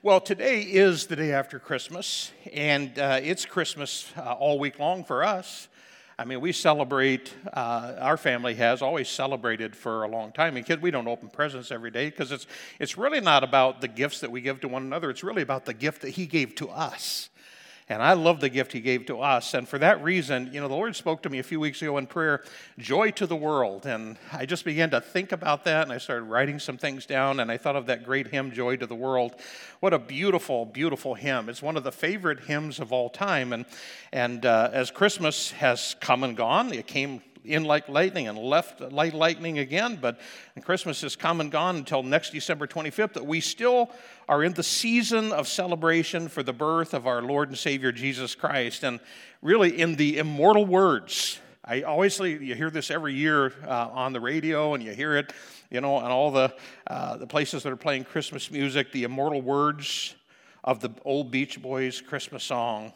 Well, today is the day after Christmas, and uh, it's Christmas uh, all week long for us. I mean, we celebrate, uh, our family has always celebrated for a long time. Because we don't open presents every day because it's, it's really not about the gifts that we give to one another, it's really about the gift that He gave to us. And I love the gift he gave to us. And for that reason, you know, the Lord spoke to me a few weeks ago in prayer, joy to the world. And I just began to think about that and I started writing some things down. And I thought of that great hymn, Joy to the World. What a beautiful, beautiful hymn. It's one of the favorite hymns of all time. And, and uh, as Christmas has come and gone, it came in like lightning and left like lightning again. But Christmas has come and gone until next December 25th. That we still are in the season of celebration for the birth of our Lord and Savior Jesus Christ, and really in the immortal words. I always you hear this every year uh, on the radio, and you hear it, you know, on all the uh, the places that are playing Christmas music. The immortal words of the old Beach Boys Christmas song.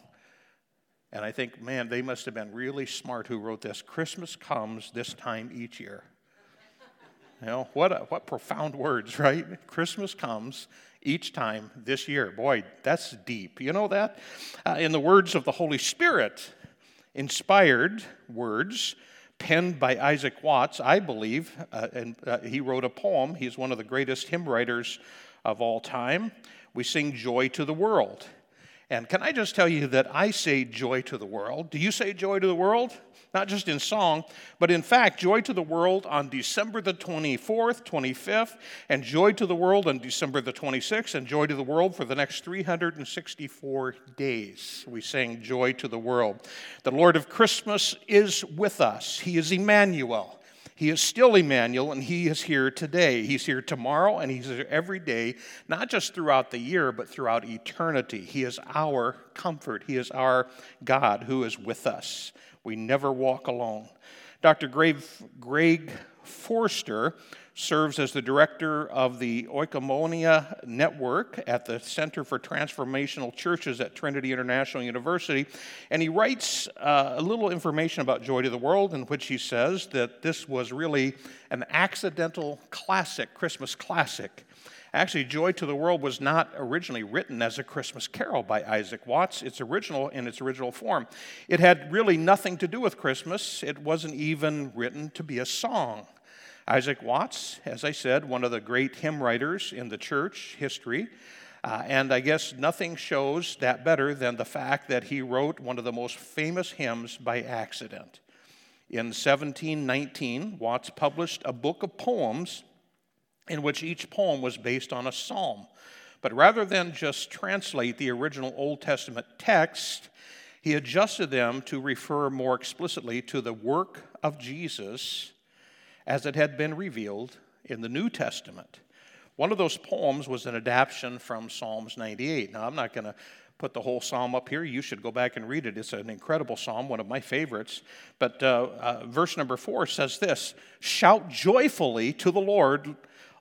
And I think, man, they must have been really smart who wrote this. Christmas comes this time each year. You know, what, a, what profound words, right? Christmas comes each time this year. Boy, that's deep. You know that? Uh, in the words of the Holy Spirit, inspired words penned by Isaac Watts, I believe, uh, and uh, he wrote a poem. He's one of the greatest hymn writers of all time. We sing Joy to the World. And can I just tell you that I say joy to the world? Do you say joy to the world? Not just in song, but in fact, joy to the world on December the 24th, 25th, and joy to the world on December the 26th, and joy to the world for the next 364 days. We sing joy to the world. The Lord of Christmas is with us, He is Emmanuel. He is still Emmanuel, and He is here today. He's here tomorrow, and He's here every day, not just throughout the year, but throughout eternity. He is our comfort. He is our God who is with us. We never walk alone. Dr. Greg Forster serves as the director of the Oikonomia Network at the Center for Transformational Churches at Trinity International University. And he writes uh, a little information about Joy to the World, in which he says that this was really an accidental classic, Christmas classic. Actually, Joy to the World was not originally written as a Christmas carol by Isaac Watts. It's original in its original form. It had really nothing to do with Christmas. It wasn't even written to be a song. Isaac Watts, as I said, one of the great hymn writers in the church history. Uh, and I guess nothing shows that better than the fact that he wrote one of the most famous hymns by accident. In 1719, Watts published a book of poems in which each poem was based on a psalm. But rather than just translate the original Old Testament text, he adjusted them to refer more explicitly to the work of Jesus as it had been revealed in the New Testament. One of those poems was an adaptation from Psalms 98. Now, I'm not going to put the whole psalm up here. You should go back and read it. It's an incredible psalm, one of my favorites. But uh, uh, verse number four says this Shout joyfully to the Lord,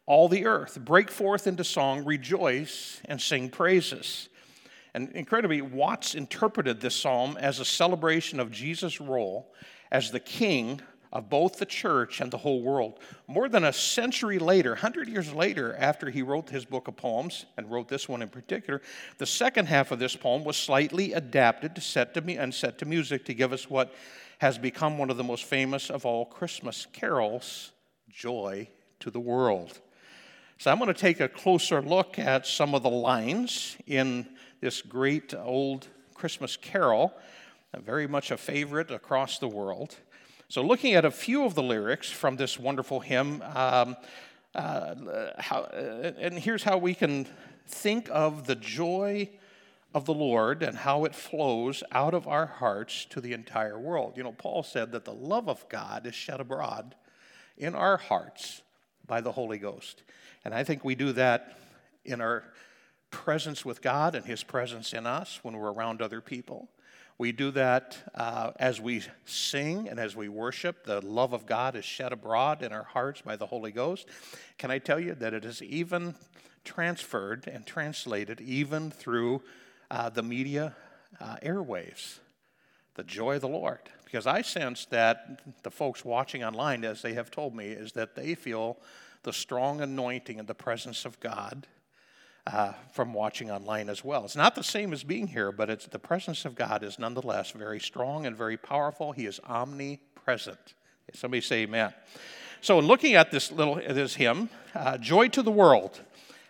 all the earth. Break forth into song, rejoice, and sing praises. And incredibly, Watts interpreted this psalm as a celebration of Jesus' role as the king of both the church and the whole world. More than a century later, 100 years later, after he wrote his book of poems, and wrote this one in particular, the second half of this poem was slightly adapted to set to, me and set to music to give us what has become one of the most famous of all Christmas carols, Joy to the World. So I'm going to take a closer look at some of the lines in this great old Christmas carol, very much a favorite across the world. So, looking at a few of the lyrics from this wonderful hymn, um, uh, how, uh, and here's how we can think of the joy of the Lord and how it flows out of our hearts to the entire world. You know, Paul said that the love of God is shed abroad in our hearts by the Holy Ghost. And I think we do that in our presence with God and His presence in us when we're around other people. We do that uh, as we sing and as we worship. The love of God is shed abroad in our hearts by the Holy Ghost. Can I tell you that it is even transferred and translated even through uh, the media uh, airwaves? The joy of the Lord. Because I sense that the folks watching online, as they have told me, is that they feel the strong anointing and the presence of God uh, from watching online as well. It's not the same as being here, but it's, the presence of God is nonetheless very strong and very powerful. He is omnipresent. Somebody say amen. So, in looking at this little this hymn, uh, "Joy to the World,"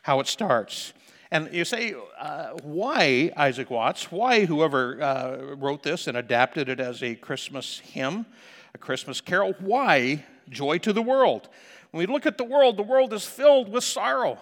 how it starts, and you say, uh, why Isaac Watts? Why whoever uh, wrote this and adapted it as a Christmas hymn, a Christmas carol? Why joy to the world? When we look at the world, the world is filled with sorrow.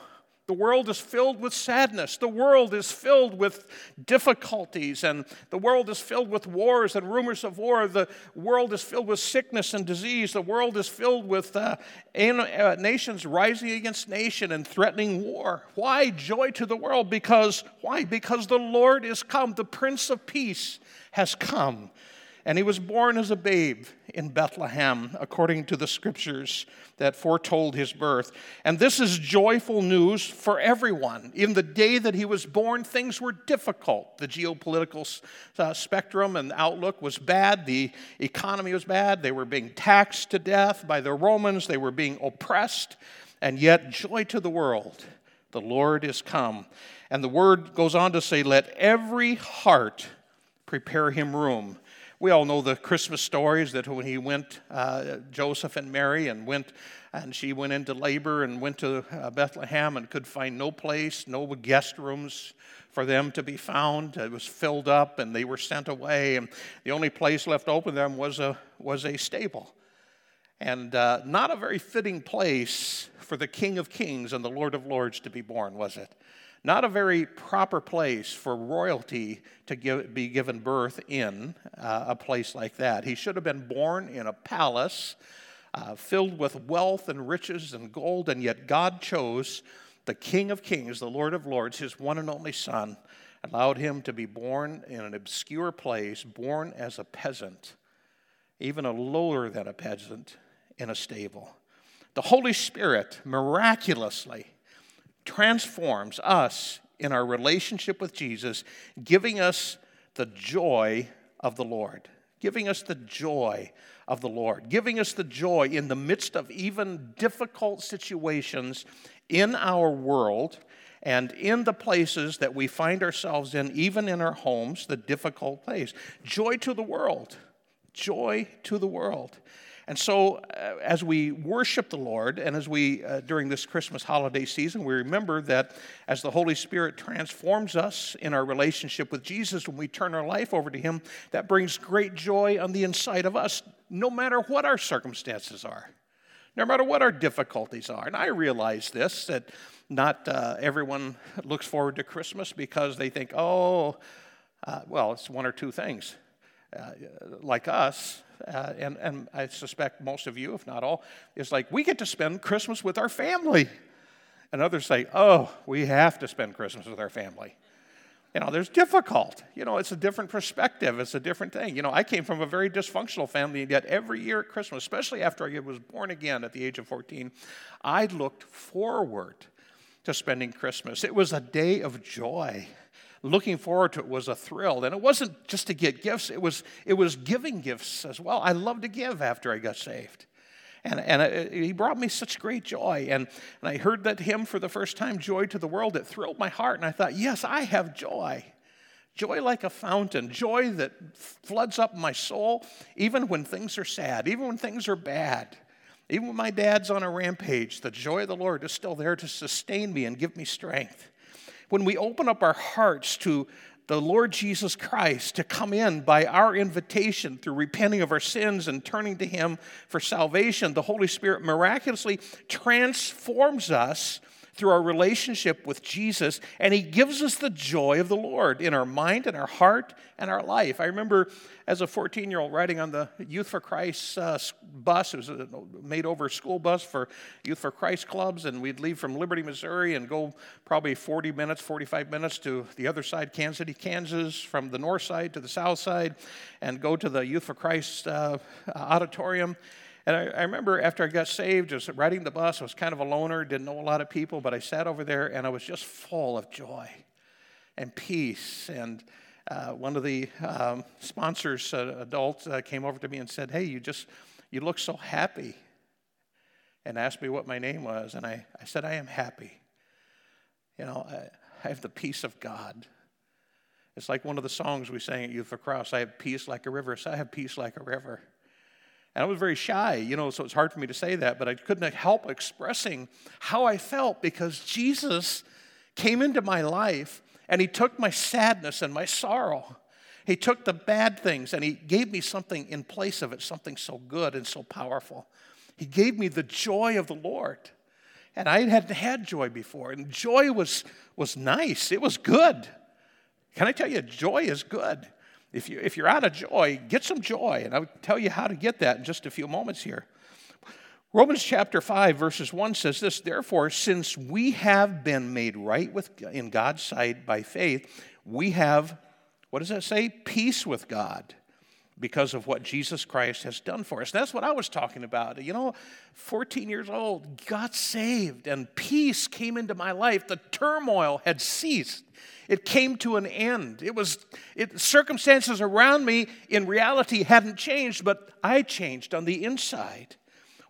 The world is filled with sadness. The world is filled with difficulties, and the world is filled with wars and rumors of war. The world is filled with sickness and disease. The world is filled with uh, uh, nations rising against nation and threatening war. Why joy to the world? Because why? Because the Lord is come. The Prince of Peace has come. And he was born as a babe in Bethlehem, according to the scriptures that foretold his birth. And this is joyful news for everyone. In the day that he was born, things were difficult. The geopolitical uh, spectrum and outlook was bad, the economy was bad, they were being taxed to death by the Romans, they were being oppressed. And yet, joy to the world, the Lord is come. And the word goes on to say, Let every heart prepare him room. We all know the Christmas stories that when he went, uh, Joseph and Mary, and went, and she went into labor and went to uh, Bethlehem and could find no place, no guest rooms for them to be found. It was filled up, and they were sent away. And the only place left open them was a was a stable, and uh, not a very fitting place for the King of Kings and the Lord of Lords to be born, was it? Not a very proper place for royalty to give, be given birth in, uh, a place like that. He should have been born in a palace uh, filled with wealth and riches and gold, and yet God chose the King of Kings, the Lord of Lords, his one and only Son, allowed him to be born in an obscure place, born as a peasant, even a lower than a peasant, in a stable. The Holy Spirit miraculously transforms us in our relationship with Jesus, giving us the joy of the Lord. Giving us the joy of the Lord, giving us the joy in the midst of even difficult situations in our world and in the places that we find ourselves in, even in our homes, the difficult place. Joy to the world. Joy to the world. And so, uh, as we worship the Lord, and as we, uh, during this Christmas holiday season, we remember that as the Holy Spirit transforms us in our relationship with Jesus, when we turn our life over to Him, that brings great joy on the inside of us, no matter what our circumstances are, no matter what our difficulties are. And I realize this that not uh, everyone looks forward to Christmas because they think, oh, uh, well, it's one or two things. Uh, like us, uh, and, and I suspect most of you, if not all, is like, we get to spend Christmas with our family. And others say, oh, we have to spend Christmas with our family. You know, there's difficult. You know, it's a different perspective. It's a different thing. You know, I came from a very dysfunctional family, and yet every year at Christmas, especially after I was born again at the age of 14, I looked forward to spending Christmas. It was a day of joy looking forward to it was a thrill. And it wasn't just to get gifts, it was, it was giving gifts as well. I love to give after I got saved. And, and it, he brought me such great joy. And, and I heard that hymn for the first time, Joy to the World. It thrilled my heart. And I thought, yes, I have joy. Joy like a fountain, joy that floods up my soul, even when things are sad, even when things are bad. Even when my dad's on a rampage, the joy of the Lord is still there to sustain me and give me strength when we open up our hearts to the Lord Jesus Christ to come in by our invitation through repenting of our sins and turning to Him for salvation, the Holy Spirit miraculously transforms us through our relationship with Jesus, and He gives us the joy of the Lord in our mind and our heart and our life. I remember as a 14 year old riding on the Youth for Christ uh, bus. It was a made over school bus for Youth for Christ clubs, and we'd leave from Liberty, Missouri, and go probably 40 minutes, 45 minutes to the other side, Kansas City, Kansas, from the north side to the south side, and go to the Youth for Christ uh, auditorium. And I, I, remember after I got saved, just riding the bus, I was kind of a loner, didn't know a lot of people, but I sat over there and I was just full of joy and peace. And uh, one of the um, sponsors, uh, adults, uh, came over to me and said, Hey, you just, you look so happy. And asked me what my name was. And I, I said, I am happy. You know, I have the peace of God. It's like one of the songs we sang at Youth for Christ I have peace like a river. So I have peace like a river. And I was very shy, you know, so it's hard for me to say that, but I couldn't help expressing how I felt because Jesus came into my life and he took my sadness and my sorrow. He took the bad things and he gave me something in place of it, something so good and so powerful. He gave me the joy of the Lord. And I hadn't had joy before. And joy was, was nice, it was good. Can I tell you, joy is good. If, you, if you're out of joy, get some joy. And I'll tell you how to get that in just a few moments here. Romans chapter 5, verses 1 says this Therefore, since we have been made right with, in God's sight by faith, we have, what does that say? Peace with God because of what Jesus Christ has done for us. That's what I was talking about. You know, 14 years old, got saved, and peace came into my life. The turmoil had ceased. It came to an end. It was it, circumstances around me in reality hadn't changed, but I changed on the inside.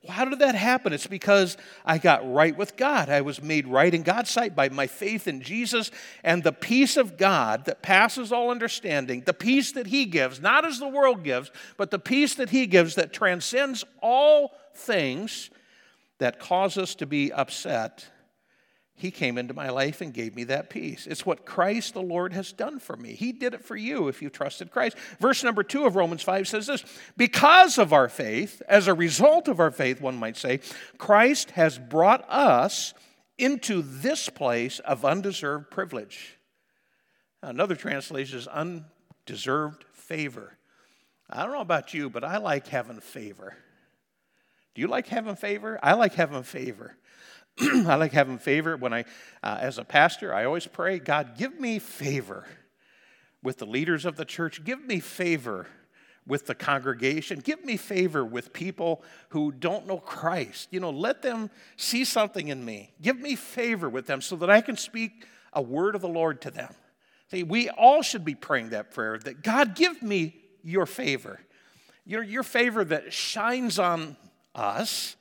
How did that happen? It's because I got right with God. I was made right in God's sight by my faith in Jesus and the peace of God that passes all understanding, the peace that He gives, not as the world gives, but the peace that He gives that transcends all things that cause us to be upset he came into my life and gave me that peace. It's what Christ the Lord has done for me. He did it for you if you trusted Christ. Verse number two of Romans 5 says this Because of our faith, as a result of our faith, one might say, Christ has brought us into this place of undeserved privilege. Another translation is undeserved favor. I don't know about you, but I like having favor. Do you like having favor? I like having favor. I like having favor when I, uh, as a pastor, I always pray, God, give me favor with the leaders of the church. Give me favor with the congregation. Give me favor with people who don't know Christ. You know, let them see something in me. Give me favor with them so that I can speak a word of the Lord to them. See, we all should be praying that prayer that God, give me your favor. Your, your favor that shines on us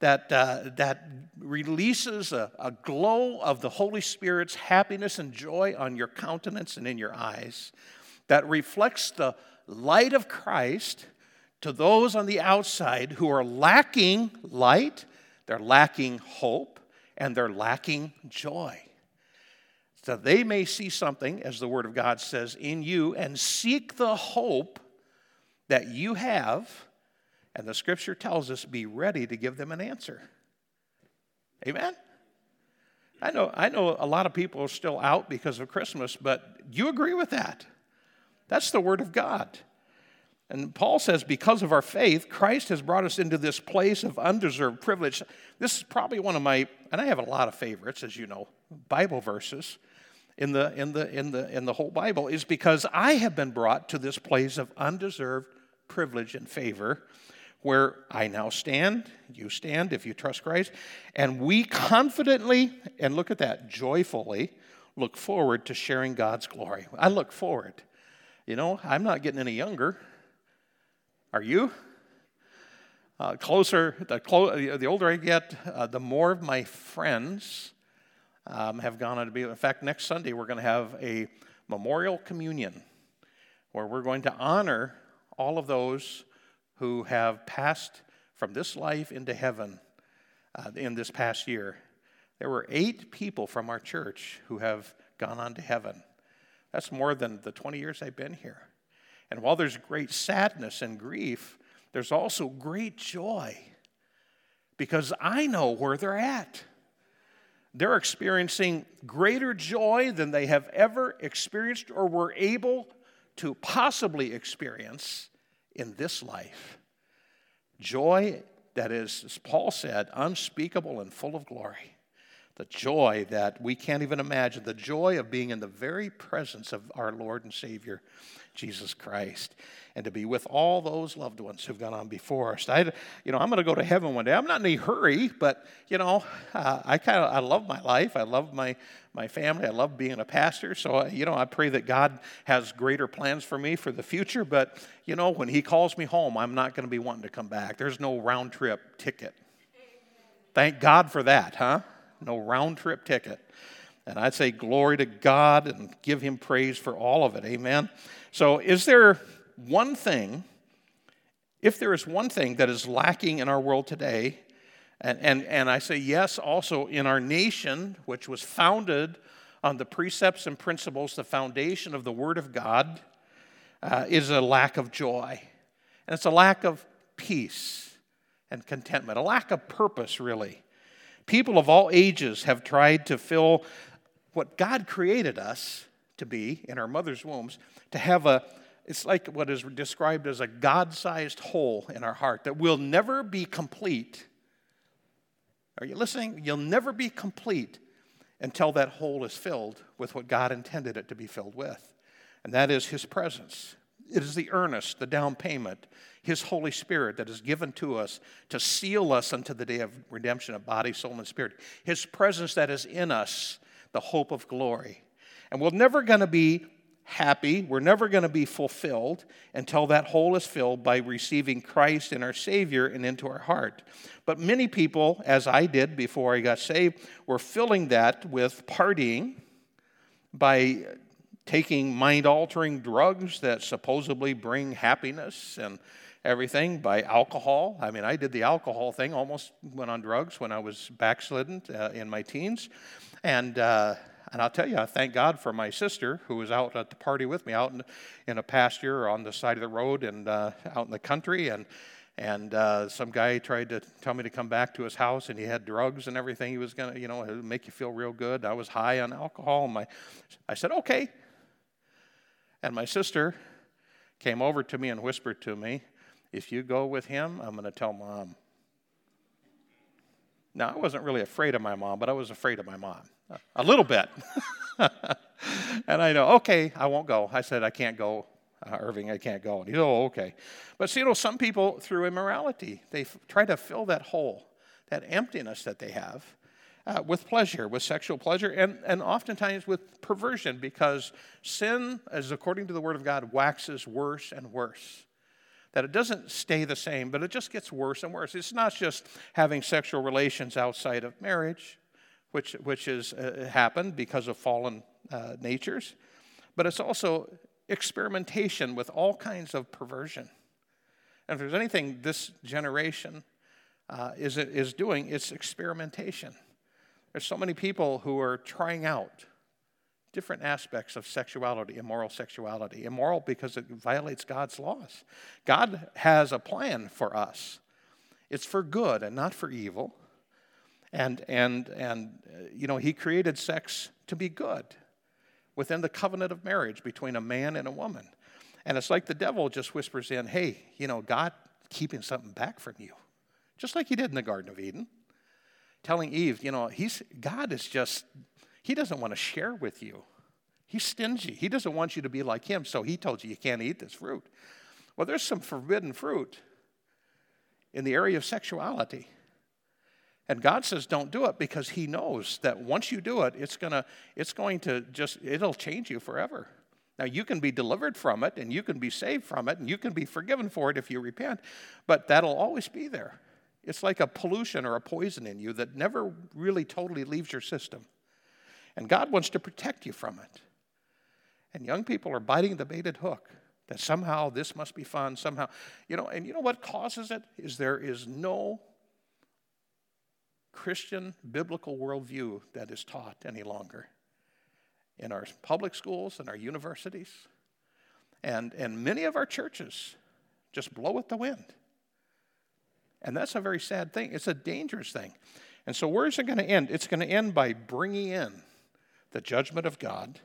that, uh, that releases a, a glow of the Holy Spirit's happiness and joy on your countenance and in your eyes, that reflects the light of Christ to those on the outside who are lacking light, they're lacking hope, and they're lacking joy. So they may see something, as the Word of God says, in you and seek the hope that you have and the scripture tells us be ready to give them an answer. Amen? I know, I know a lot of people are still out because of Christmas, but do you agree with that. That's the Word of God. And Paul says, because of our faith, Christ has brought us into this place of undeserved privilege. This is probably one of my, and I have a lot of favorites, as you know, Bible verses in the, in the, in the, in the whole Bible, is because I have been brought to this place of undeserved privilege and favor where I now stand, you stand if you trust Christ, and we confidently, and look at that, joyfully look forward to sharing God's glory. I look forward. You know, I'm not getting any younger. Are you? Uh, closer, the, clo- the older I get, uh, the more of my friends um, have gone on to be. In fact, next Sunday we're going to have a memorial communion where we're going to honor all of those who have passed from this life into heaven uh, in this past year. There were eight people from our church who have gone on to heaven. That's more than the 20 years I've been here. And while there's great sadness and grief, there's also great joy because I know where they're at. They're experiencing greater joy than they have ever experienced or were able to possibly experience in this life. Joy that is, as Paul said, unspeakable and full of glory. The joy that we can't even imagine, the joy of being in the very presence of our Lord and Savior, Jesus Christ and to be with all those loved ones who've gone on before us. I, you know, I'm going to go to heaven one day. I'm not in any hurry, but you know, uh, I kind of I love my life. I love my my family. I love being a pastor. So uh, you know, I pray that God has greater plans for me for the future. But you know, when He calls me home, I'm not going to be wanting to come back. There's no round trip ticket. Thank God for that, huh? No round trip ticket. And I'd say glory to God and give him praise for all of it. Amen. So, is there one thing, if there is one thing that is lacking in our world today, and, and, and I say yes, also in our nation, which was founded on the precepts and principles, the foundation of the Word of God, uh, is a lack of joy. And it's a lack of peace and contentment, a lack of purpose, really. People of all ages have tried to fill what God created us to be in our mother's wombs, to have a, it's like what is described as a God sized hole in our heart that will never be complete. Are you listening? You'll never be complete until that hole is filled with what God intended it to be filled with, and that is His presence. It is the earnest, the down payment, His Holy Spirit that is given to us to seal us unto the day of redemption of body, soul, and spirit. His presence that is in us, the hope of glory. And we're never going to be happy, we're never going to be fulfilled until that hole is filled by receiving Christ and our Savior and into our heart. But many people, as I did before I got saved, were filling that with partying by taking mind altering drugs that supposedly bring happiness and everything by alcohol. I mean, I did the alcohol thing, almost went on drugs when I was backslidden uh, in my teens. And, uh, and I'll tell you, I thank God for my sister who was out at the party with me, out in, in a pasture or on the side of the road and uh, out in the country. And, and uh, some guy tried to tell me to come back to his house, and he had drugs and everything. He was going to, you know, make you feel real good. I was high on alcohol. And my, I said, okay. And my sister came over to me and whispered to me, If you go with him, I'm going to tell mom. Now, I wasn't really afraid of my mom, but I was afraid of my mom. A little bit. and I know, okay, I won't go. I said, I can't go, uh, Irving, I can't go. And he said, oh, okay. But see, you know, some people, through immorality, they f- try to fill that hole, that emptiness that they have uh, with pleasure, with sexual pleasure, and, and oftentimes with perversion, because sin, as according to the Word of God, waxes worse and worse. That it doesn't stay the same, but it just gets worse and worse. It's not just having sexual relations outside of marriage, which, which has uh, happened because of fallen uh, natures, but it's also experimentation with all kinds of perversion. And if there's anything this generation uh, is, is doing, it's experimentation. There's so many people who are trying out different aspects of sexuality, immoral sexuality. Immoral because it violates God's laws. God has a plan for us. It's for good and not for evil. And, and, and uh, you know, He created sex to be good within the covenant of marriage between a man and a woman. And it's like the devil just whispers in, hey, you know, God keeping something back from you, just like He did in the Garden of Eden telling Eve, you know, he's, God is just, he doesn't want to share with you. He's stingy. He doesn't want you to be like him, so he told you you can't eat this fruit. Well, there's some forbidden fruit in the area of sexuality. And God says don't do it because he knows that once you do it, it's, gonna, it's going to just, it'll change you forever. Now, you can be delivered from it and you can be saved from it and you can be forgiven for it if you repent, but that'll always be there. It's like a pollution or a poison in you that never really totally leaves your system. And God wants to protect you from it. And young people are biting the baited hook that somehow this must be fun, somehow, you know, and you know what causes it? Is there is no Christian biblical worldview that is taught any longer in our public schools and our universities. And, and many of our churches just blow with the wind. And that's a very sad thing. It's a dangerous thing. And so, where is it going to end? It's going to end by bringing in the judgment of God.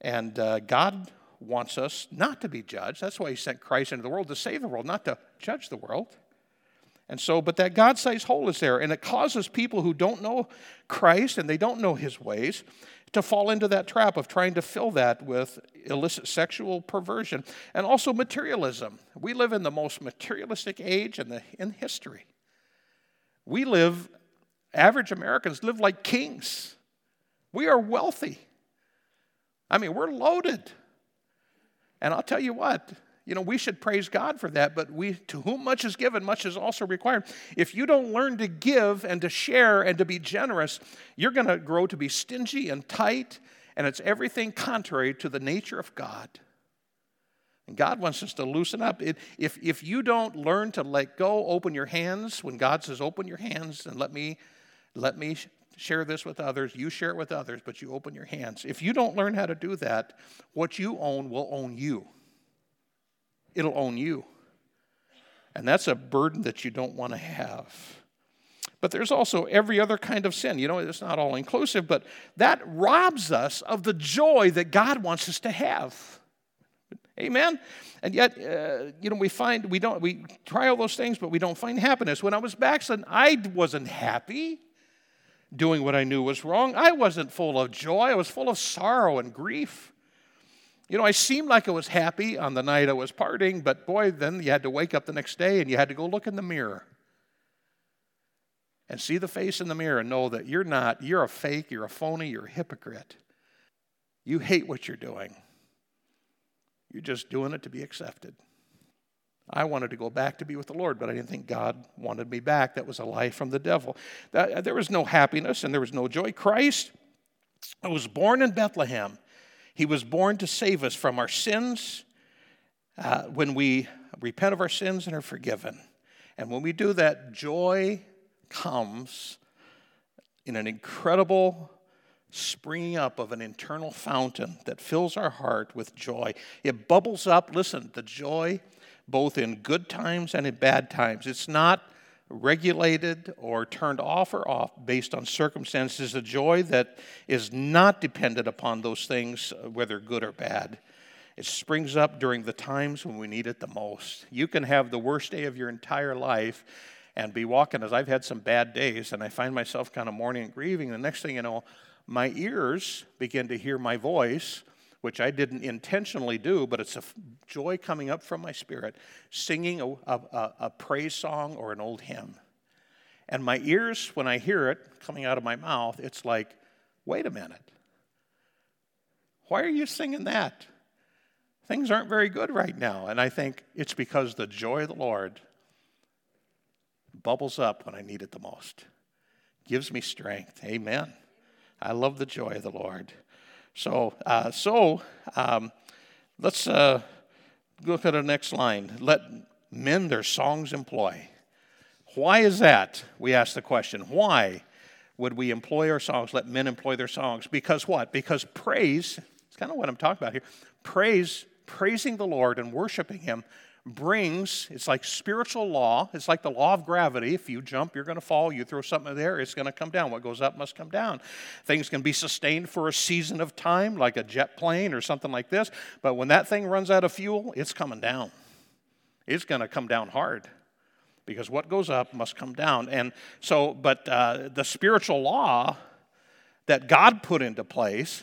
And uh, God wants us not to be judged. That's why He sent Christ into the world to save the world, not to judge the world. And so, but that God sized hole is there, and it causes people who don't know Christ and they don't know His ways to fall into that trap of trying to fill that with illicit sexual perversion and also materialism. We live in the most materialistic age in, the, in history. We live, average Americans live like kings. We are wealthy. I mean, we're loaded. And I'll tell you what, You know, we should praise God for that, but we to whom much is given, much is also required. If you don't learn to give and to share and to be generous, you're going to grow to be stingy and tight, and it's everything contrary to the nature of God. And God wants us to loosen up. It, if, if you don't learn to let go, open your hands, when God says, open your hands and let me, let me share this with others, you share it with others, but you open your hands. If you don't learn how to do that, what you own will own you it'll own you. And that's a burden that you don't want to have. But there's also every other kind of sin. You know, it's not all inclusive, but that robs us of the joy that God wants us to have. Amen. And yet, uh, you know, we find we don't we try all those things, but we don't find happiness. When I was backslidden, I wasn't happy doing what I knew was wrong. I wasn't full of joy. I was full of sorrow and grief. You know, I seemed like I was happy on the night I was partying, but boy, then you had to wake up the next day and you had to go look in the mirror and see the face in the mirror and know that you're not, you're a fake, you're a phony, you're a hypocrite. You hate what you're doing. You're just doing it to be accepted. I wanted to go back to be with the Lord, but I didn't think God wanted me back. That was a lie from the devil. That, there was no happiness and there was no joy. Christ I was born in Bethlehem he was born to save us from our sins uh, when we repent of our sins and are forgiven. And when we do that, joy comes in an incredible springing up of an internal fountain that fills our heart with joy. It bubbles up, listen, the joy both in good times and in bad times. It's not regulated or turned off or off based on circumstances, a joy that is not dependent upon those things, uh, whether good or bad. It springs up during the times when we need it the most. You can have the worst day of your entire life and be walking, as I've had some bad days, and I find myself kind of mourning and grieving. The next thing you know, my ears begin to hear my voice which I didn't intentionally do, but it's a joy coming up from my spirit, singing a, a, a, praise song or an old hymn. And my ears, when I hear it coming out of my mouth, it's like, wait a minute. Why are you singing that? Things aren't very good right now. And I think it's because the joy of the Lord bubbles up when I need it the most, gives me strength. Amen. I love the joy of the Lord. So, uh, so um, let's uh, look at the next line. Let men their songs employ. Why is that? We ask the question. Why would we employ our songs? Let men employ their songs. Because what? Because praise, it's kind of what I'm talking about here. Praise, praising the Lord and worshiping Him brings, it's like spiritual law. It's like the law of gravity. If you jump, you're going to fall. You throw something there, it's going to come down. What goes up must come down. Things can be sustained for a season of time, like a jet plane or something like this. But when that thing runs out of fuel, it's coming down. It's going to come down hard because what goes up must come down. And so, but uh, the spiritual law that God put into place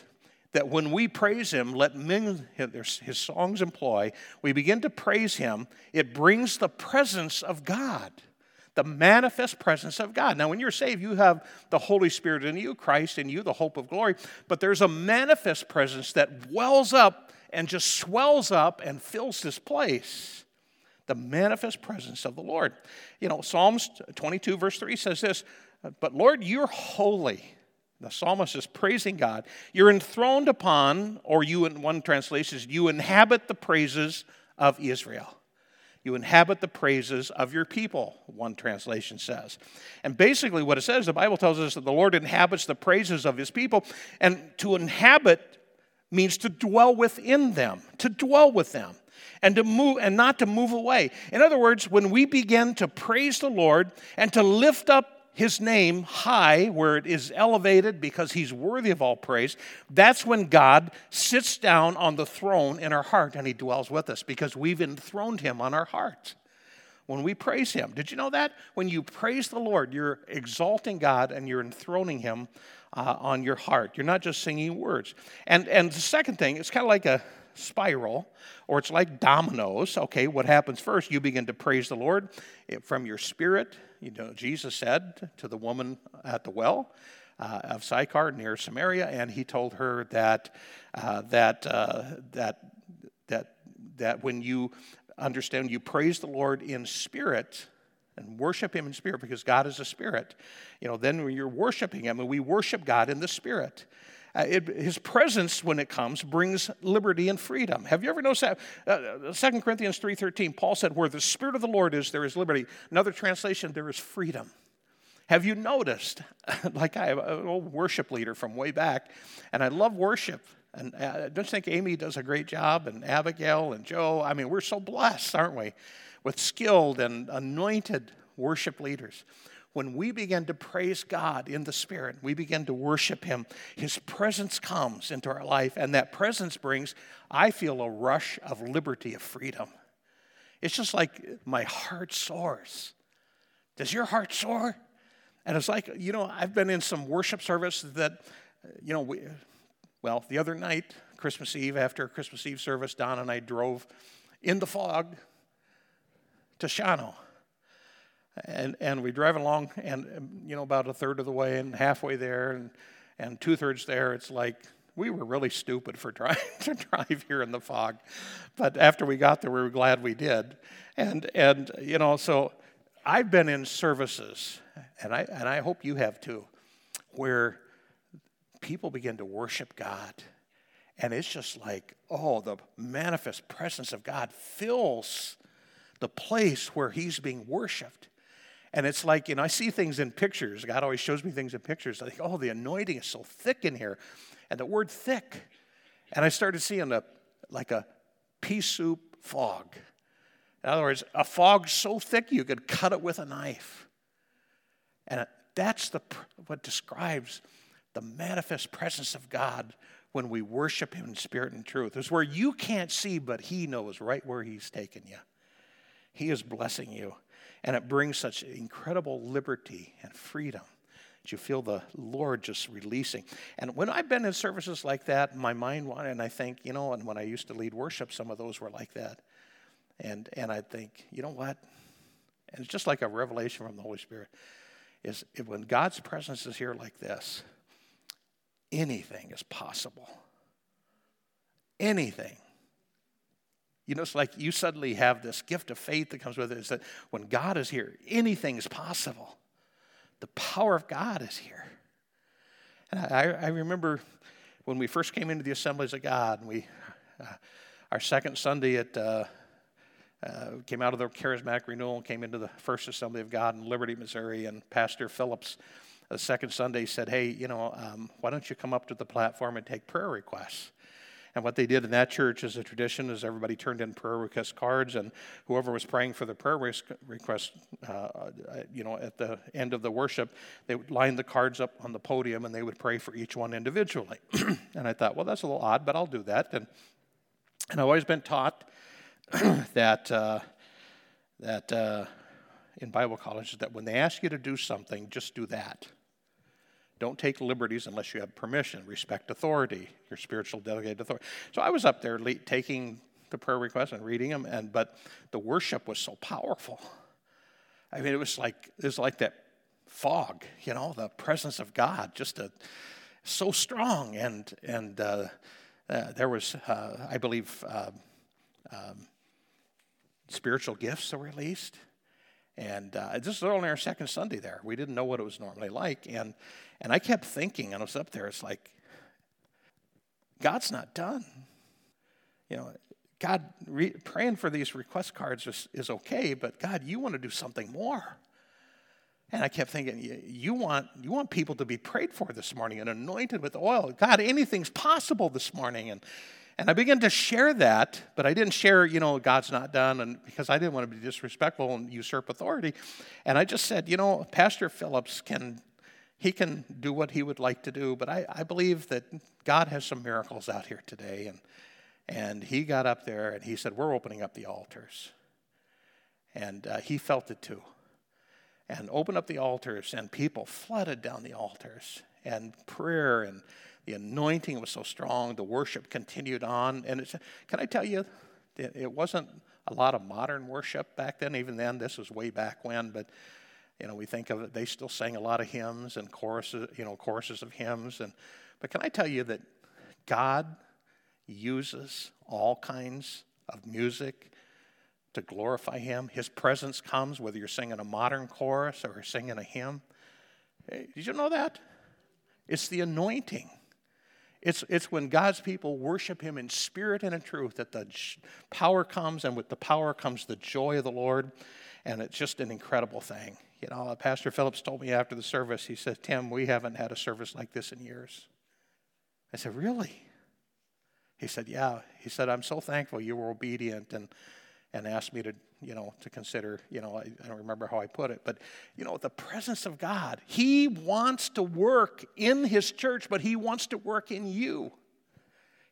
that when we praise him, let men his songs employ, we begin to praise him, it brings the presence of God, the manifest presence of God. Now, when you're saved, you have the Holy Spirit in you, Christ in you, the hope of glory, but there's a manifest presence that wells up and just swells up and fills this place. The manifest presence of the Lord. You know, Psalms 22, verse 3 says this But Lord, you're holy. The psalmist is praising God. You're enthroned upon, or you in one translation says, you inhabit the praises of Israel. You inhabit the praises of your people, one translation says. And basically, what it says, the Bible tells us that the Lord inhabits the praises of his people. And to inhabit means to dwell within them, to dwell with them and to move and not to move away. In other words, when we begin to praise the Lord and to lift up his name high, where it is elevated because he's worthy of all praise, that's when God sits down on the throne in our heart and he dwells with us because we've enthroned him on our heart. When we praise him, did you know that? When you praise the Lord, you're exalting God and you're enthroning him uh, on your heart. You're not just singing words. And, and the second thing, it's kind of like a spiral or it's like dominoes. Okay, what happens first? You begin to praise the Lord from your spirit you know, Jesus said to the woman at the well uh, of Sychar near Samaria, and he told her that, uh, that, uh, that, that that when you understand you praise the Lord in spirit and worship Him in spirit because God is a spirit, you know, then you're worshiping Him, and we worship God in the spirit. Uh, it, his presence, when it comes, brings liberty and freedom. Have you ever noticed that? Uh, 2 uh, Corinthians 3.13, Paul said, where the Spirit of the Lord is, there is liberty. Another translation, there is freedom. Have you noticed, like I have an old worship leader from way back, and I love worship. And uh, don't you think Amy does a great job, and Abigail and Joe. I mean, we're so blessed, aren't we, with skilled and anointed worship leaders when we begin to praise God in the Spirit, we begin to worship Him, His presence comes into our life, and that presence brings, I feel, a rush of liberty, of freedom. It's just like my heart soars. Does your heart soar? And it's like, you know, I've been in some worship service that, you know, we, well, the other night, Christmas Eve, after Christmas Eve service, Don and I drove in the fog to Shawano and, and we drive along, and um, you know, about a third of the way and halfway there, and, and two thirds there, it's like we were really stupid for trying to drive here in the fog. But after we got there, we were glad we did. And, and you know, so I've been in services, and I, and I hope you have too, where people begin to worship God. And it's just like, oh, the manifest presence of God fills the place where He's being worshiped. And it's like, you know, I see things in pictures. God always shows me things in pictures. I think, oh, the anointing is so thick in here. And the word thick. And I started seeing a like a pea soup fog. In other words, a fog so thick you could cut it with a knife. And that's the, what describes the manifest presence of God when we worship Him in spirit and truth. It's where you can't see, but He knows right where He's taken you. He is blessing you. And it brings such incredible liberty and freedom that you feel the Lord just releasing. And when I've been in services like that, my mind wanted, and I think, you know, and when I used to lead worship, some of those were like that. And, and I think, you know what? And it's just like a revelation from the Holy Spirit. Is when God's presence is here like this, anything is possible. Anything you know, it's like you suddenly have this gift of faith that comes with it is that when God is here, anything is possible. The power of God is here. And I, I remember when we first came into the assemblies of God, and we, uh, our second Sunday at, uh, uh, came out of the charismatic renewal and came into the first assembly of God in Liberty, Missouri, and Pastor Phillips, the second Sunday, said, Hey, you know, um, why don't you come up to the platform and take prayer requests? And what they did in that church as a tradition is everybody turned in prayer request cards, and whoever was praying for the prayer request, uh, uh, you know, at the end of the worship, they would line the cards up on the podium and they would pray for each one individually. and I thought, well, that's a little odd, but I'll do that. And, and I've always been taught that, uh, that uh, in Bible colleges that when they ask you to do something, just do that. Don't take liberties unless you have permission. Respect authority, your spiritual delegated authority. So I was up there le- taking the prayer requests and reading them, and but the worship was so powerful. I mean, it was like it was like that fog, you know, the presence of God, just a, so strong, and and uh, uh, there was, uh, I believe, um, um spiritual gifts that were released. And uh, this is only our second Sunday there. We didn't know what it was normally like. And, and I kept thinking, and I was up there, it's like, God's not done. You know, God, re- praying for these request cards is, is okay, but God, you want to do something more. And I kept thinking, you want, you want people to be prayed for this morning and anointed with oil. God, anything's possible this morning. And, and I began to share that, but I didn't share, you know, God's not done, and because I didn't want to be disrespectful and usurp authority. And I just said, you know, Pastor Phillips can he can do what he would like to do, but I, I believe that God has some miracles out here today. And and he got up there and he said, We're opening up the altars. And uh, he felt it too. And opened up the altars, and people flooded down the altars, and prayer and the anointing was so strong. The worship continued on. And it's, can I tell you, it wasn't a lot of modern worship back then. Even then, this was way back when. But you know, we think of it. They still sang a lot of hymns and choruses, you know, choruses of hymns. And but can I tell you that God uses all kinds of music to glorify Him. His presence comes whether you're singing a modern chorus or singing a hymn. Hey, did you know that? It's the anointing. It's, it's when God's people worship Him in spirit and in truth that the power comes, and with the power comes the joy of the Lord. And it's just an incredible thing. You know, uh, Pastor Phillips told me after the service, he said, Tim, we haven't had a service like this in years. I said, Really? He said, Yeah. He said, I'm so thankful you were obedient and, and asked me to, you know, to consider, you know, I, I don't remember how I put it, but, you know, the presence of God. He wants to work in His church, but He wants to work in you.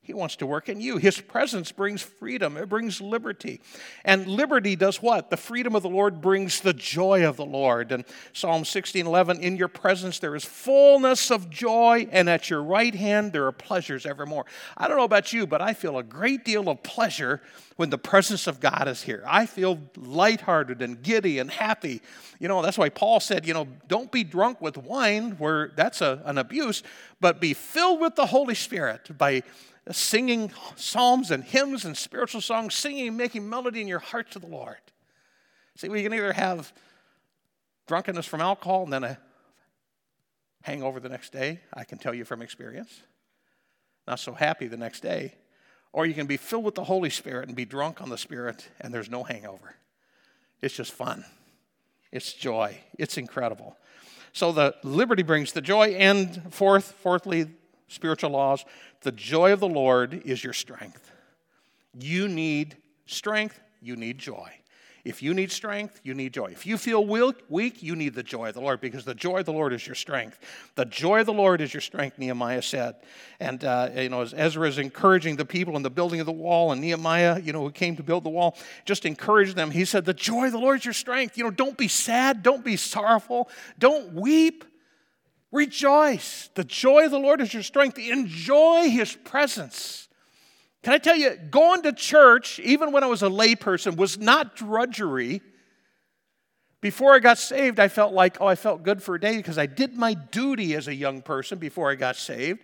He wants to work in you. His presence brings freedom, it brings liberty. And liberty does what? The freedom of the Lord brings the joy of the Lord. And Psalm 16 11, in your presence there is fullness of joy, and at your right hand there are pleasures evermore. I don't know about you, but I feel a great deal of pleasure when the presence of God is here. I feel lighthearted and giddy and happy. You know, that's why Paul said, you know, don't be drunk with wine, where that's a, an abuse, but be filled with the Holy Spirit by singing psalms and hymns and spiritual songs, singing making melody in your heart to the Lord. See, we can either have drunkenness from alcohol and then a hangover the next day. I can tell you from experience. Not so happy the next day. Or you can be filled with the Holy Spirit and be drunk on the Spirit and there's no hangover. It's just fun. It's joy. It's incredible. So the liberty brings the joy. And fourth, fourthly, spiritual laws. The joy of the Lord is your strength. You need strength, you need joy. If you need strength, you need joy. If you feel weak, you need the joy of the Lord because the joy of the Lord is your strength. The joy of the Lord is your strength, Nehemiah said. And, uh, you know, as Ezra is encouraging the people in the building of the wall, and Nehemiah, you know, who came to build the wall, just encouraged them. He said, The joy of the Lord is your strength. You know, don't be sad, don't be sorrowful, don't weep. Rejoice. The joy of the Lord is your strength. Enjoy his presence. Can I tell you, going to church, even when I was a layperson, was not drudgery. Before I got saved, I felt like, oh, I felt good for a day because I did my duty as a young person before I got saved.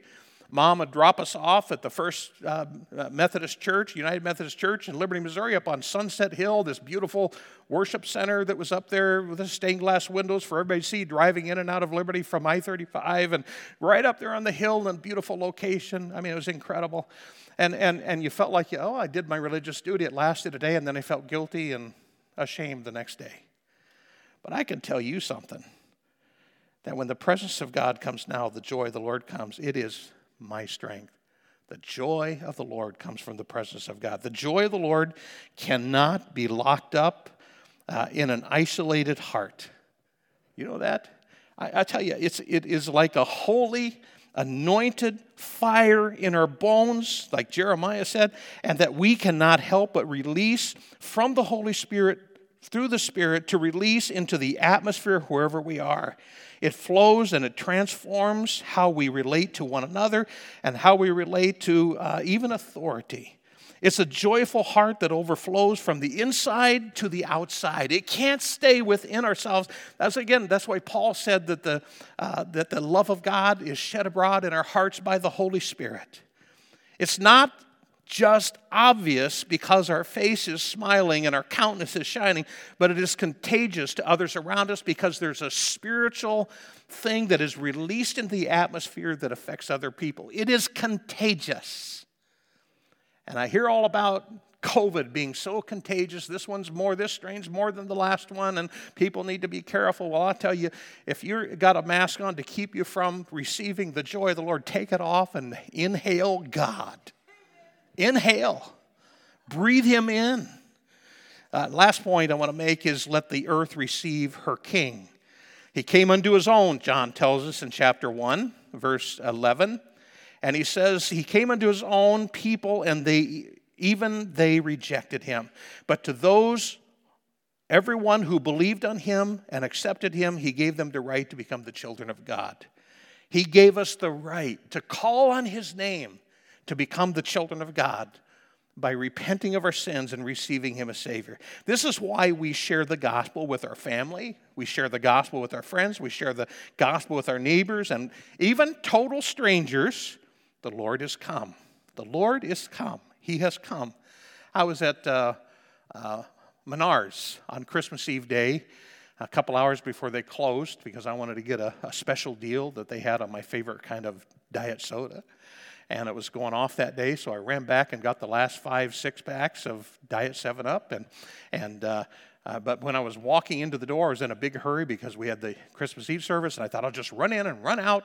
Mom would drop us off at the First uh, Methodist Church, United Methodist Church in Liberty, Missouri, up on Sunset Hill, this beautiful worship center that was up there with the stained glass windows for everybody to see driving in and out of Liberty from I 35, and right up there on the hill in a beautiful location. I mean, it was incredible. And, and, and you felt like, oh, I did my religious duty. It lasted a day, and then I felt guilty and ashamed the next day. But I can tell you something that when the presence of God comes now, the joy of the Lord comes, it is my strength. The joy of the Lord comes from the presence of God. The joy of the Lord cannot be locked up uh, in an isolated heart. You know that? I, I tell you, it's, it is like a holy, anointed fire in our bones, like Jeremiah said, and that we cannot help but release from the Holy Spirit through the Spirit to release into the atmosphere wherever we are. It flows and it transforms how we relate to one another and how we relate to uh, even authority. It's a joyful heart that overflows from the inside to the outside. It can't stay within ourselves. That's again, that's why Paul said that the, uh, that the love of God is shed abroad in our hearts by the Holy Spirit. It's not just obvious because our face is smiling and our countenance is shining, but it is contagious to others around us because there's a spiritual thing that is released into the atmosphere that affects other people. It is contagious. And I hear all about COVID being so contagious. This one's more, this strain's more than the last one, and people need to be careful. Well, I'll tell you, if you've got a mask on to keep you from receiving the joy of the Lord, take it off and inhale God. Inhale, breathe him in. Uh, last point I want to make is let the earth receive her king. He came unto his own, John tells us in chapter 1, verse 11. And he says, He came unto his own people, and they even they rejected him. But to those, everyone who believed on him and accepted him, he gave them the right to become the children of God. He gave us the right to call on his name to become the children of God by repenting of our sins and receiving Him as Savior. This is why we share the gospel with our family, we share the gospel with our friends, we share the gospel with our neighbors, and even total strangers. The Lord is come. The Lord is come. He has come. I was at uh, uh, Menards on Christmas Eve day, a couple hours before they closed, because I wanted to get a, a special deal that they had on my favorite kind of diet soda. And it was going off that day, so I ran back and got the last five six packs of Diet 7 Up. And, and uh, uh, but when I was walking into the door, I was in a big hurry because we had the Christmas Eve service, and I thought I'll just run in and run out.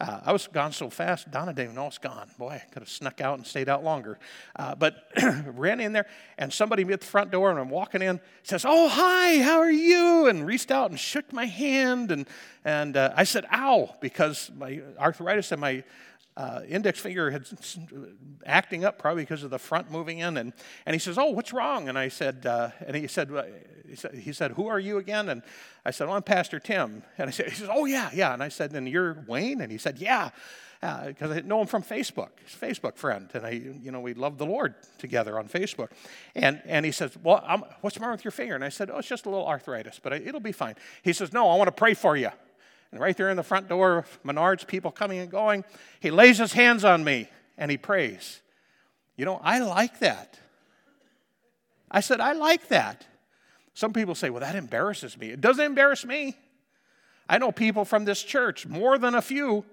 Uh, I was gone so fast, Donna didn't even know I was gone. Boy, I could have snuck out and stayed out longer. Uh, but ran in there, and somebody at the front door, and I'm walking in, says, Oh, hi, how are you? And reached out and shook my hand. And, and uh, I said, Ow, because my arthritis in my uh, index finger had acting up probably because of the front moving in and, and he says oh what's wrong and i said uh, and he said, he said who are you again and i said oh i'm pastor tim and i said he says oh yeah yeah and i said and you're wayne and he said yeah because uh, I know him from Facebook, He's a Facebook friend, and I, you know, we love the Lord together on Facebook. And and he says, "Well, I'm, what's wrong with your finger?" And I said, "Oh, it's just a little arthritis, but it'll be fine." He says, "No, I want to pray for you." And right there in the front door, of Menards, people coming and going, he lays his hands on me and he prays. You know, I like that. I said, I like that. Some people say, well, that embarrasses me. It doesn't embarrass me. I know people from this church, more than a few,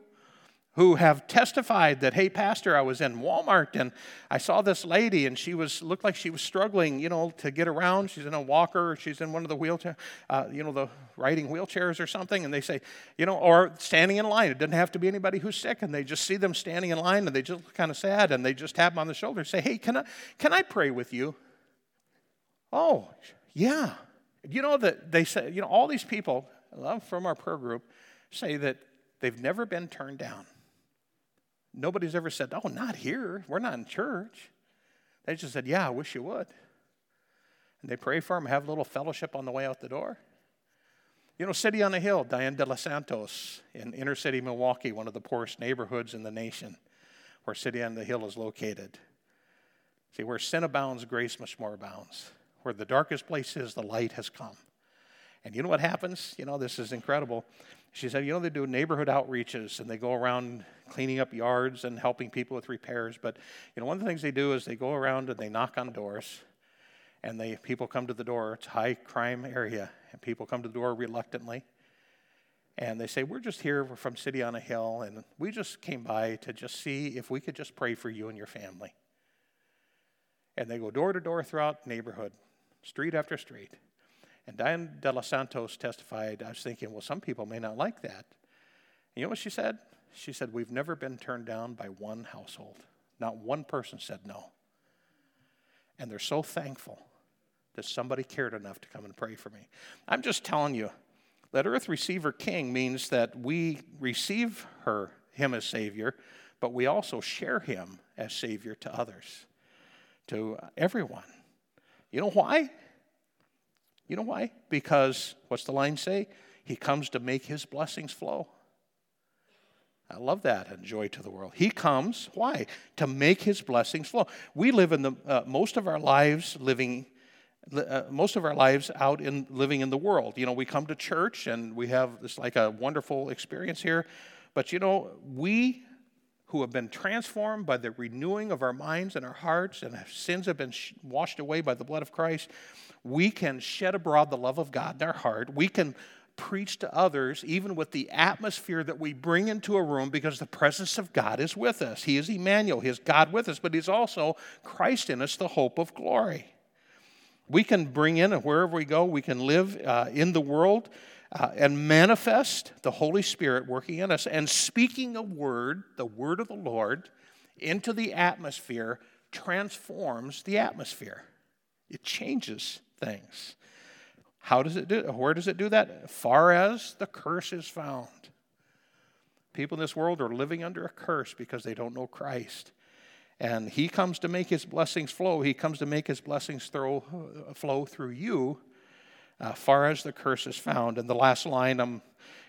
who have testified that, hey, Pastor, I was in Walmart and I saw this lady and she was looked like she was struggling, you know, to get around. She's in a walker, she's in one of the wheelchair, uh, you know, the riding wheelchairs or something. And they say, you know, or standing in line. It doesn't have to be anybody who's sick, and they just see them standing in line and they just look kind of sad and they just tap them on the shoulder and say, hey, can I, can I pray with you? Oh, yeah. You know that they say, you know, all these people from our prayer group say that they've never been turned down. Nobody's ever said, Oh, not here. We're not in church. They just said, Yeah, I wish you would. And they pray for them, have a little fellowship on the way out the door. You know, City on the Hill, Diane de los Santos in inner city Milwaukee, one of the poorest neighborhoods in the nation, where City on the Hill is located. See, where sin abounds, grace much more abounds. Where the darkest place is, the light has come. And you know what happens? You know, this is incredible. She said, you know, they do neighborhood outreaches and they go around cleaning up yards and helping people with repairs. But, you know, one of the things they do is they go around and they knock on doors and they, people come to the door. It's a high crime area and people come to the door reluctantly. And they say, We're just here, we're from City on a Hill, and we just came by to just see if we could just pray for you and your family. And they go door to door throughout neighborhood, street after street. And Diane de los Santos testified, I was thinking, well, some people may not like that. And you know what she said? She said, We've never been turned down by one household. Not one person said no. And they're so thankful that somebody cared enough to come and pray for me. I'm just telling you, that earth receiver king means that we receive her, him as Savior, but we also share him as Savior to others, to everyone. You know why? You know why? Because, what's the line say? He comes to make his blessings flow. I love that and joy to the world. He comes, why? To make his blessings flow. We live in the, uh, most of our lives living, uh, most of our lives out in living in the world. You know, we come to church and we have this like a wonderful experience here. But you know, we who have been transformed by the renewing of our minds and our hearts and our sins have been washed away by the blood of Christ, we can shed abroad the love of God in our heart. We can preach to others, even with the atmosphere that we bring into a room, because the presence of God is with us. He is Emmanuel, He is God with us, but He's also Christ in us, the hope of glory. We can bring in, wherever we go, we can live uh, in the world uh, and manifest the Holy Spirit working in us and speaking a word, the word of the Lord, into the atmosphere transforms the atmosphere. It changes things. How does it do? Where does it do that? Far as the curse is found. People in this world are living under a curse because they don't know Christ. And He comes to make His blessings flow. He comes to make His blessings throw, flow through you, uh, far as the curse is found. And the last line, I'm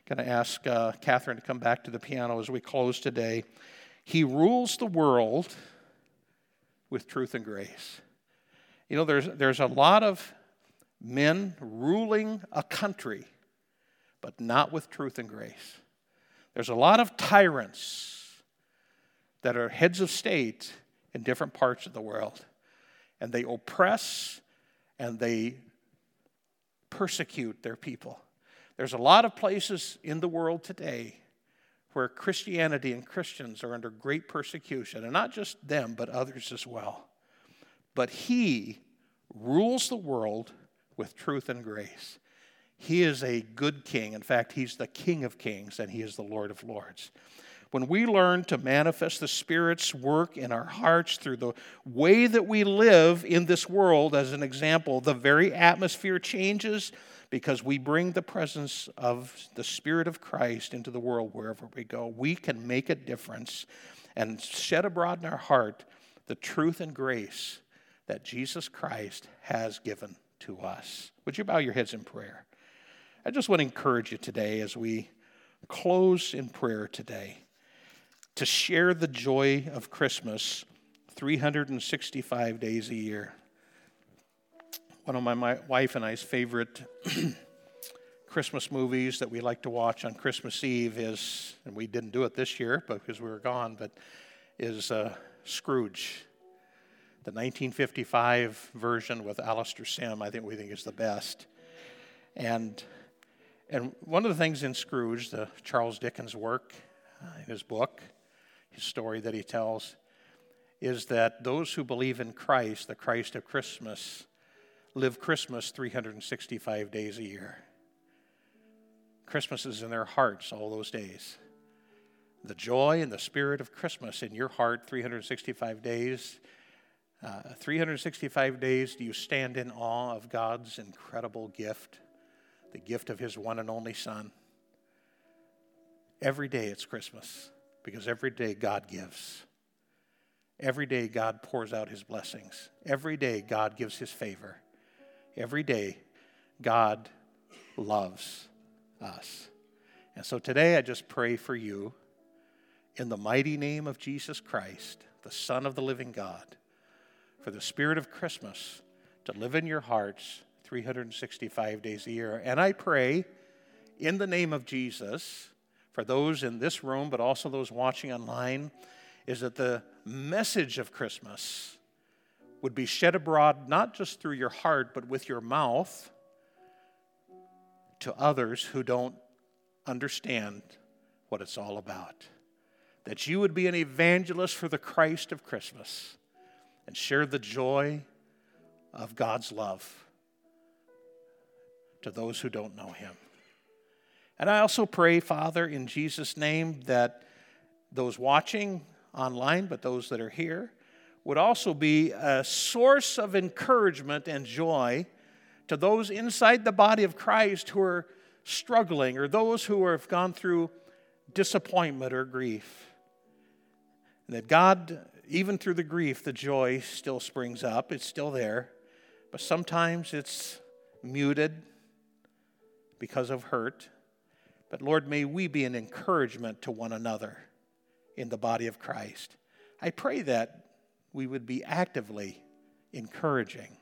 going to ask uh, Catherine to come back to the piano as we close today. He rules the world with truth and grace. You know, there's, there's a lot of men ruling a country, but not with truth and grace. There's a lot of tyrants that are heads of state in different parts of the world. and they oppress and they persecute their people. There's a lot of places in the world today where Christianity and Christians are under great persecution, and not just them, but others as well. But He rules the world with truth and grace. He is a good king. In fact, He's the King of kings, and He is the Lord of lords. When we learn to manifest the Spirit's work in our hearts through the way that we live in this world, as an example, the very atmosphere changes because we bring the presence of the Spirit of Christ into the world wherever we go. We can make a difference and shed abroad in our heart the truth and grace that Jesus Christ has given to us. Would you bow your heads in prayer? I just want to encourage you today as we close in prayer today to share the joy of Christmas 365 days a year. One of my, my wife and I's favorite Christmas movies that we like to watch on Christmas Eve is, and we didn't do it this year because we were gone, but is uh, Scrooge. The 1955 version with Alastair Sim, I think we think is the best. And, and one of the things in Scrooge, the Charles Dickens work, uh, in his book, story that he tells, is that those who believe in Christ, the Christ of Christmas, live Christmas 365 days a year. Christmas is in their hearts all those days. The joy and the spirit of Christmas in your heart 365 days. Uh, 365 days, do you stand in awe of God's incredible gift, the gift of His one and only Son? Every day it's Christmas because every day God gives. Every day God pours out his blessings. Every day God gives his favor. Every day God loves us. And so today I just pray for you in the mighty name of Jesus Christ, the Son of the living God, for the spirit of Christmas to live in your hearts 365 days a year. And I pray in the name of Jesus for those in this room, but also those watching online, is that the message of Christmas would be shed abroad not just through your heart, but with your mouth to others who don't understand what it's all about. That you would be an evangelist for the Christ of Christmas and share the joy of God's love to those who don't know Him. And I also pray, Father, in Jesus' name, that those watching online, but those that are here, would also be a source of encouragement and joy to those inside the body of Christ who are struggling or those who have gone through disappointment or grief. And that God, even through the grief, the joy still springs up, it's still there, but sometimes it's muted because of hurt. But Lord, may we be an encouragement to one another in the body of Christ. I pray that we would be actively encouraging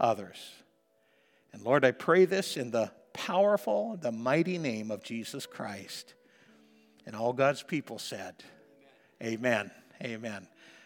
others. And Lord, I pray this in the powerful, the mighty name of Jesus Christ. And all God's people said, Amen. Amen.